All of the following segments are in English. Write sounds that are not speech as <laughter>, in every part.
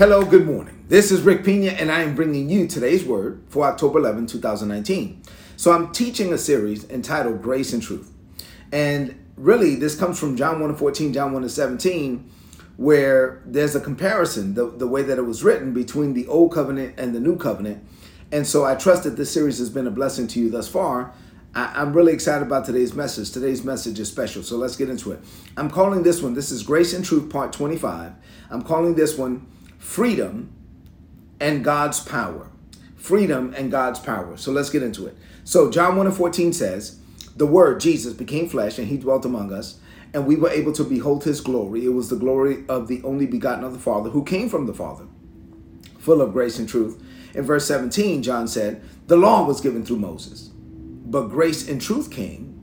Hello, good morning. This is Rick Pina, and I am bringing you today's word for October 11, 2019. So, I'm teaching a series entitled Grace and Truth. And really, this comes from John 1 14, John 1 17, where there's a comparison, the, the way that it was written between the old covenant and the new covenant. And so, I trust that this series has been a blessing to you thus far. I, am really excited about today's message. Today's message is special, so let's get into it. I'm calling this one, this is Grace and Truth, part 25. I'm calling this one freedom and God's power. Freedom and God's power. So let's get into it. So John 1 and 14 says, The Word, Jesus, became flesh and he dwelt among us, and we were able to behold his glory. It was the glory of the only begotten of the Father who came from the Father, full of grace and truth. In verse 17, John said, The law was given through Moses, but grace and truth came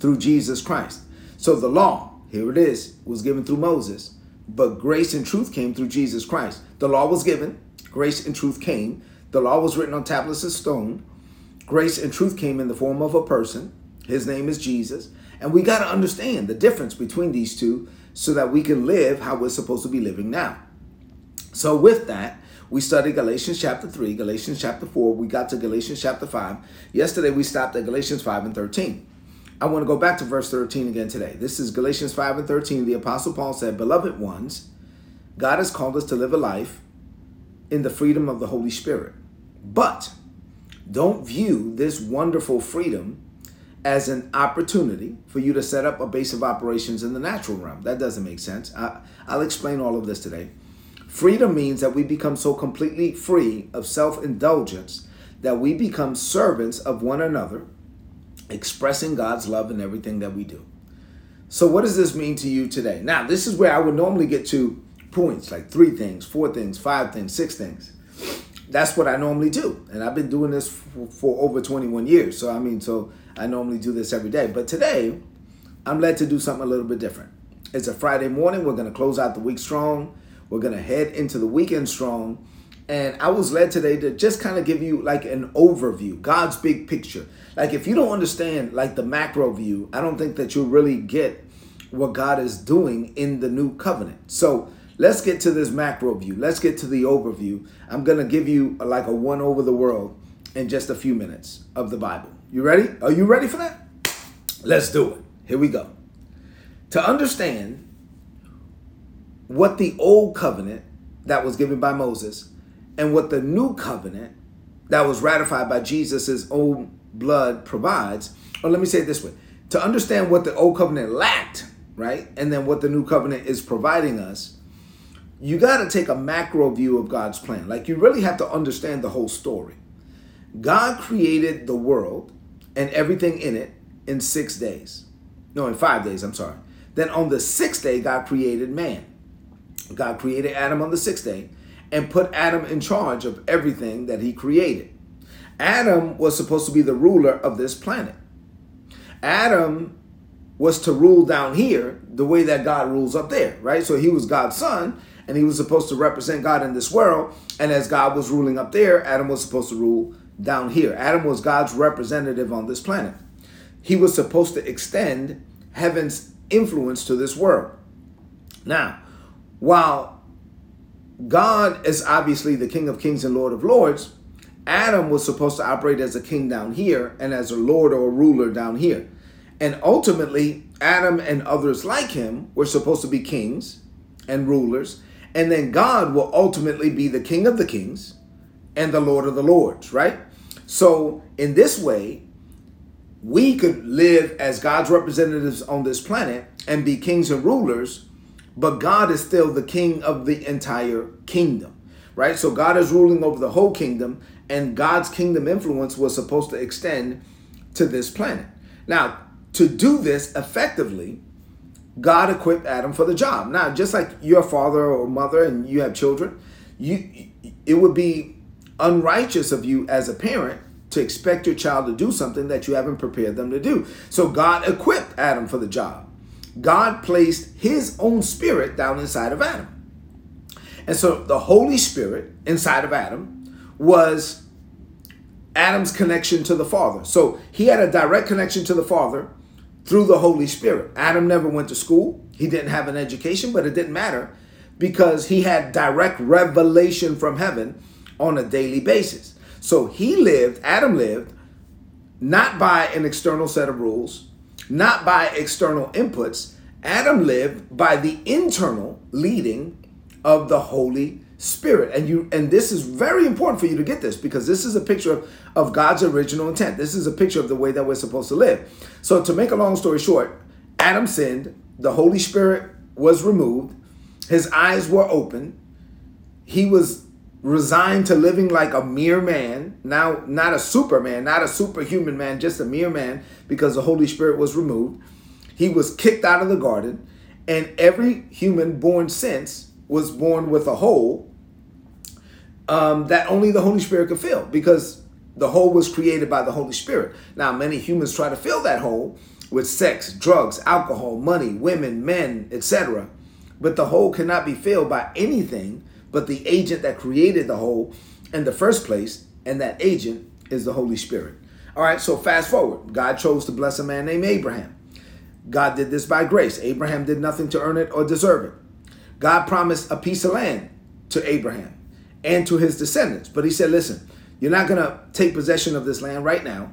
through Jesus Christ. So the law, here it is, was given through Moses but grace and truth came through Jesus Christ. The law was given, grace and truth came. The law was written on tablets of stone. Grace and truth came in the form of a person. His name is Jesus. And we got to understand the difference between these two so that we can live how we're supposed to be living now. So, with that, we studied Galatians chapter 3, Galatians chapter 4, we got to Galatians chapter 5. Yesterday, we stopped at Galatians 5 and 13. I want to go back to verse 13 again today. This is Galatians 5 and 13. The Apostle Paul said, Beloved ones, God has called us to live a life in the freedom of the Holy Spirit. But don't view this wonderful freedom as an opportunity for you to set up a base of operations in the natural realm. That doesn't make sense. I, will explain all of this today. Freedom means that we become so completely free of self indulgence that we become servants of one another expressing God's love in everything that we do. So, what does this mean to you today? Now, this is where I would normally get to points like three things, four things, five things, six things. That's what I normally do. And I've been doing this for, for over 21 years. So, I mean, so I normally do this every day. But today, I'm led to do something a little bit different. It's a Friday morning. We're going to close out the week strong. We're going to head into the weekend strong. And I was led today to just kind of give you like an overview, God's big picture. Like if you don't understand like the macro view, I don't think that you'll really get what God is doing in the new covenant. So let's get to this macro view. Let's get to the overview. I'm to give you like a one over the world in just a few minutes of the Bible. You ready? Are you ready for that? Let's do it. Here we go. To understand what the old covenant that was given by Moses and what the new covenant that was ratified by Jesus' own blood provides, or let me say it this way to understand what the old covenant lacked, right, and then what the new covenant is providing us, you got to take a macro view of God's plan. Like you really have to understand the whole story. God created the world and everything in it in six days. No, in five days, I'm sorry. Then on the sixth day, God created man. God created Adam on the sixth day and put Adam in charge of everything that he created. Adam was supposed to be the ruler of this planet. Adam was to rule down here the way that God rules up there, right? So he was God's son and he was supposed to represent God in this world. And as God was ruling up there, Adam was supposed to rule down here. Adam was God's representative on this planet. He was supposed to extend heaven's influence to this world. Now, while God is obviously the King of Kings and Lord of Lords. Adam was supposed to operate as a king down here and as a lord or a ruler down here. And ultimately, Adam and others like him were supposed to be kings and rulers. And then God will ultimately be the King of the kings and the Lord of the lords, right? So, in this way, we could live as God's representatives on this planet and be kings and rulers but God is still the king of the entire kingdom, right? So God is ruling over the whole kingdom, and God's kingdom influence was supposed to extend to this planet. Now, to do this effectively, God equipped Adam for the job. Now, just like your father or mother and you have children, you it would be unrighteous of you as a parent to expect your child to do something that you haven't prepared them to do. So God equipped Adam for the job. God placed his own spirit down inside of Adam. And so the Holy Spirit inside of Adam was Adam's connection to the Father. So he had a direct connection to the Father through the Holy Spirit. Adam never went to school, he didn't have an education, but it didn't matter because he had direct revelation from heaven on a daily basis. So he lived, Adam lived, not by an external set of rules, not by external inputs. Adam lived by the internal leading of the Holy Spirit. And you and this is very important for you to get this because this is a picture of, of God's original intent. This is a picture of the way that we're supposed to live. So to make a long story short, Adam sinned, the Holy Spirit was removed, his eyes were open, he was resigned to living like a mere man, now not a superman, not a superhuman man, just a mere man, because the Holy Spirit was removed. He was kicked out of the garden, and every human born since was born with a hole um, that only the Holy Spirit could fill, because the hole was created by the Holy Spirit. Now, many humans try to fill that hole with sex, drugs, alcohol, money, women, men, etc. But the hole cannot be filled by anything but the agent that created the hole in the first place, and that agent is the Holy Spirit. All right, so fast forward. God chose to bless a man named Abraham. God did this by grace. Abraham did nothing to earn it or deserve it. God promised a piece of land to Abraham and to his descendants. But he said, listen, you're not going to take possession of this land right now.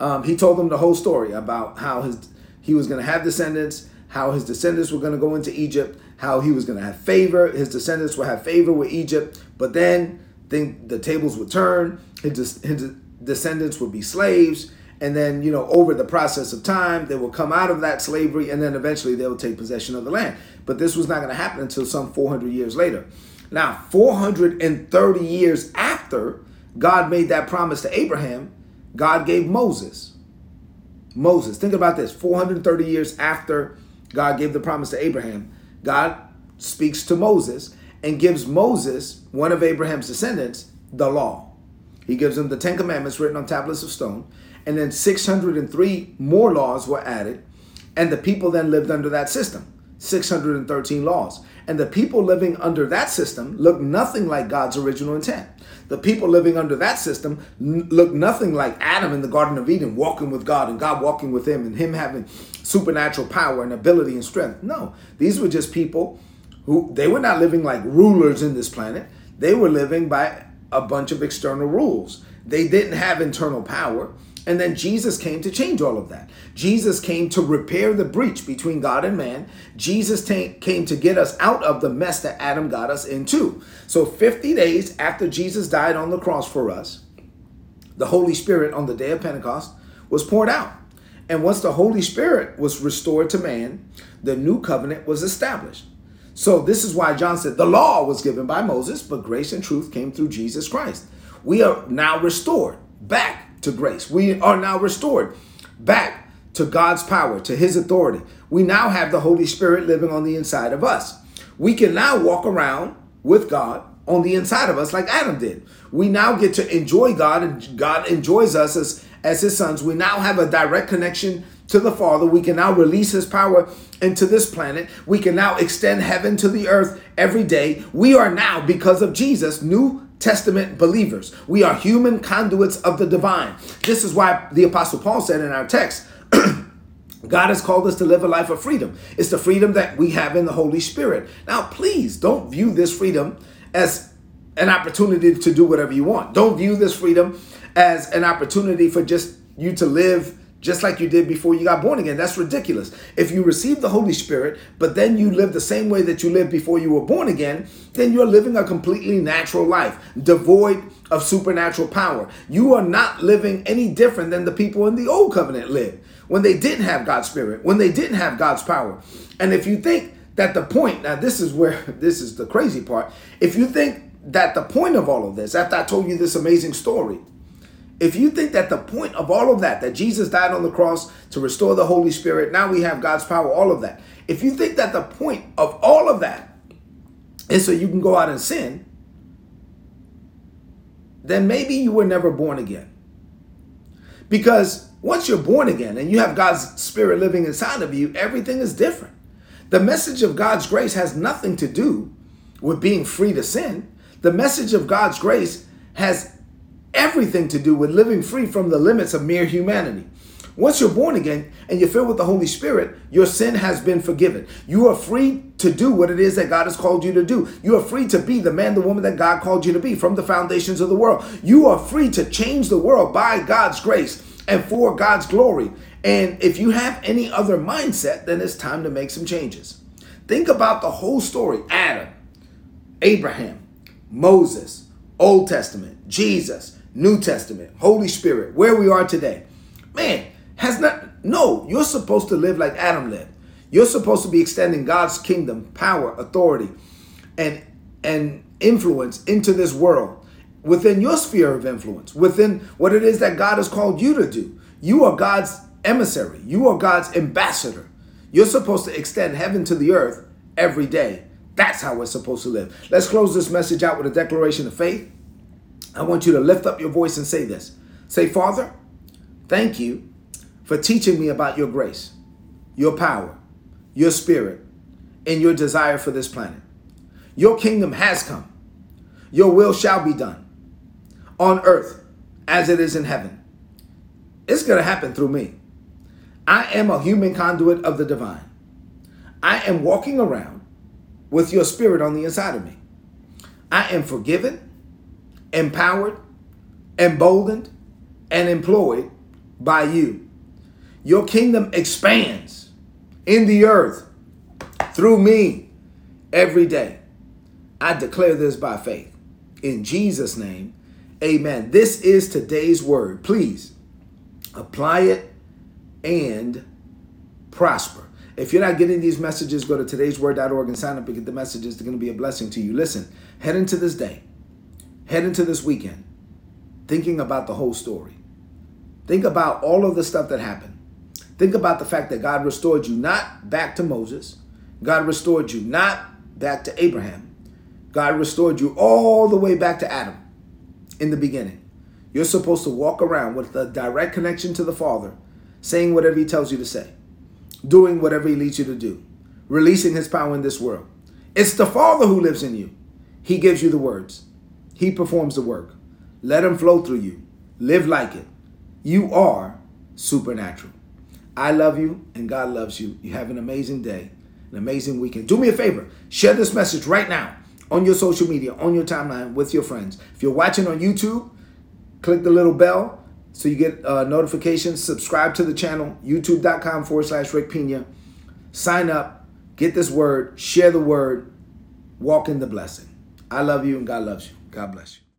Um, he told them the whole story about how his he was going to have descendants, how his descendants were going to go into Egypt, how he was going to have favor, his descendants would have favor with Egypt, but then think the tables would turn, his, his descendants would be slaves, and then you know over the process of time they will come out of that slavery, and then eventually they will take possession of the land. But this was not going to happen until some 400 years later. Now, 430 years after God made that promise to Abraham, God gave Moses. Moses, think about this 430 years after God gave the promise to Abraham, God speaks to Moses and gives Moses, one of Abraham's descendants, the law. He gives him the Ten Commandments written on tablets of stone, and then 603 more laws were added, and the people then lived under that system 613 laws. And the people living under that system looked nothing like God's original intent. The people living under that system looked nothing like Adam in the Garden of Eden, walking with God and God walking with him and him having supernatural power and ability and strength. No, these were just people who they were not living like rulers in this planet. They were living by a bunch of external rules. They didn't have internal power. And then Jesus came to change all of that. Jesus came to repair the breach between God and man. Jesus t- came to get us out of the mess that Adam got us into. So, 50 days after Jesus died on the cross for us, the Holy Spirit on the day of Pentecost was poured out. And once the Holy Spirit was restored to man, the new covenant was established. So, this is why John said the law was given by Moses, but grace and truth came through Jesus Christ. We are now restored back to grace. We are now restored back to God's power, to his authority. We now have the Holy Spirit living on the inside of us. We can now walk around with God on the inside of us like Adam did. We now get to enjoy God and God enjoys us as, as his sons. We now have a direct connection to the Father. We can now release his power into this planet. We can now extend heaven to the earth every day. We are now, because of Jesus, new Testament believers. We are human conduits of the divine. This is why the Apostle Paul said in our text, <clears throat> God has called us to live a life of freedom. It's the freedom that we have in the Holy Spirit. Now, please don't view this freedom as an opportunity to do whatever you want. Don't view this freedom as an opportunity for just you to live just like you did before you got born again. That's ridiculous. If you receive the Holy Spirit, but then you live the same way that you lived before you were born again, then you're living a completely natural life, devoid of supernatural power. You are not living any different than the people in the old covenant lived when they didn't have God's Spirit, when they didn't have God's power. And if you think that the point, now this is where <laughs> this is the crazy part, if you think that the point of all of this, after I told you this amazing story, if you think that the point of all of that, that Jesus died on the cross to restore the Holy Spirit, now we have God's power, all of that. If you think that the point of all of that is so you can go out and sin, then maybe you were never born again. Because once you're born again and you have God's Spirit living inside of you, everything is different. The message of God's grace has nothing to do with being free to sin. The message of God's grace has everything to do with living free from the limits of mere humanity. Once you're born again and you're filled with the Holy Spirit, your sin has been forgiven. You are free to do what it is that God has called you to do. You are free to be the man, the woman that God called you to be from the foundations of the world. You are free to change the world by God's grace and for God's glory. And if you have any other mindset, then it's time to make some changes. Think about the whole story Adam, Abraham, Moses, Old Testament, Jesus, New Testament, Holy Spirit, where we are today. Man, has not, no, you're supposed to live like Adam lived. You're supposed to be extending God's kingdom, power, authority, and and influence into this world within your sphere of influence, within what it is that God has called you to do. You are God's emissary. You are God's ambassador. You're supposed to extend heaven to the earth every day. That's how we're supposed to live. Let's close this message out with a declaration of faith. I want you to lift up your voice and say this. Say, Father, thank you for teaching me about your grace, your power, your spirit, and your desire for this planet. Your kingdom has come. Your will shall be done on earth as it is in heaven. It's going to happen through me. I am a human conduit of the divine. I am walking around with your spirit on the inside of me. I am forgiven, empowered, emboldened, and employed by you. Your kingdom expands in the earth through me every day. I declare this by faith. In Jesus' name, amen. This is today's word. Please apply it and prosper. If you're not getting these messages, go to today'sword.org and sign up and get the messages. They're going to be a blessing to you. Listen, head into this day, head into this weekend, thinking about the whole story. Think about all of the stuff that happened. Think about the fact that God restored you not back to Moses, God restored you not back to Abraham, God restored you all the way back to Adam in the beginning. You're supposed to walk around with a direct connection to the Father, saying whatever He tells you to say doing whatever he leads you to do, releasing his power in this world. It's the Father who lives in you. He gives you the words, he performs the work. Let him flow through you. Live like it. You are supernatural. I love you and God loves you. You have an amazing day, an amazing weekend. Do me a favor, share this message right now on your social media, on your timeline with your friends. If you're watching on YouTube, click the little bell so you get uh, notifications. Subscribe to the channel, youtube.com forward slash Rick Pina. Sign up, get this word, share the word, walk in the blessing. I love you and God loves you. God bless you.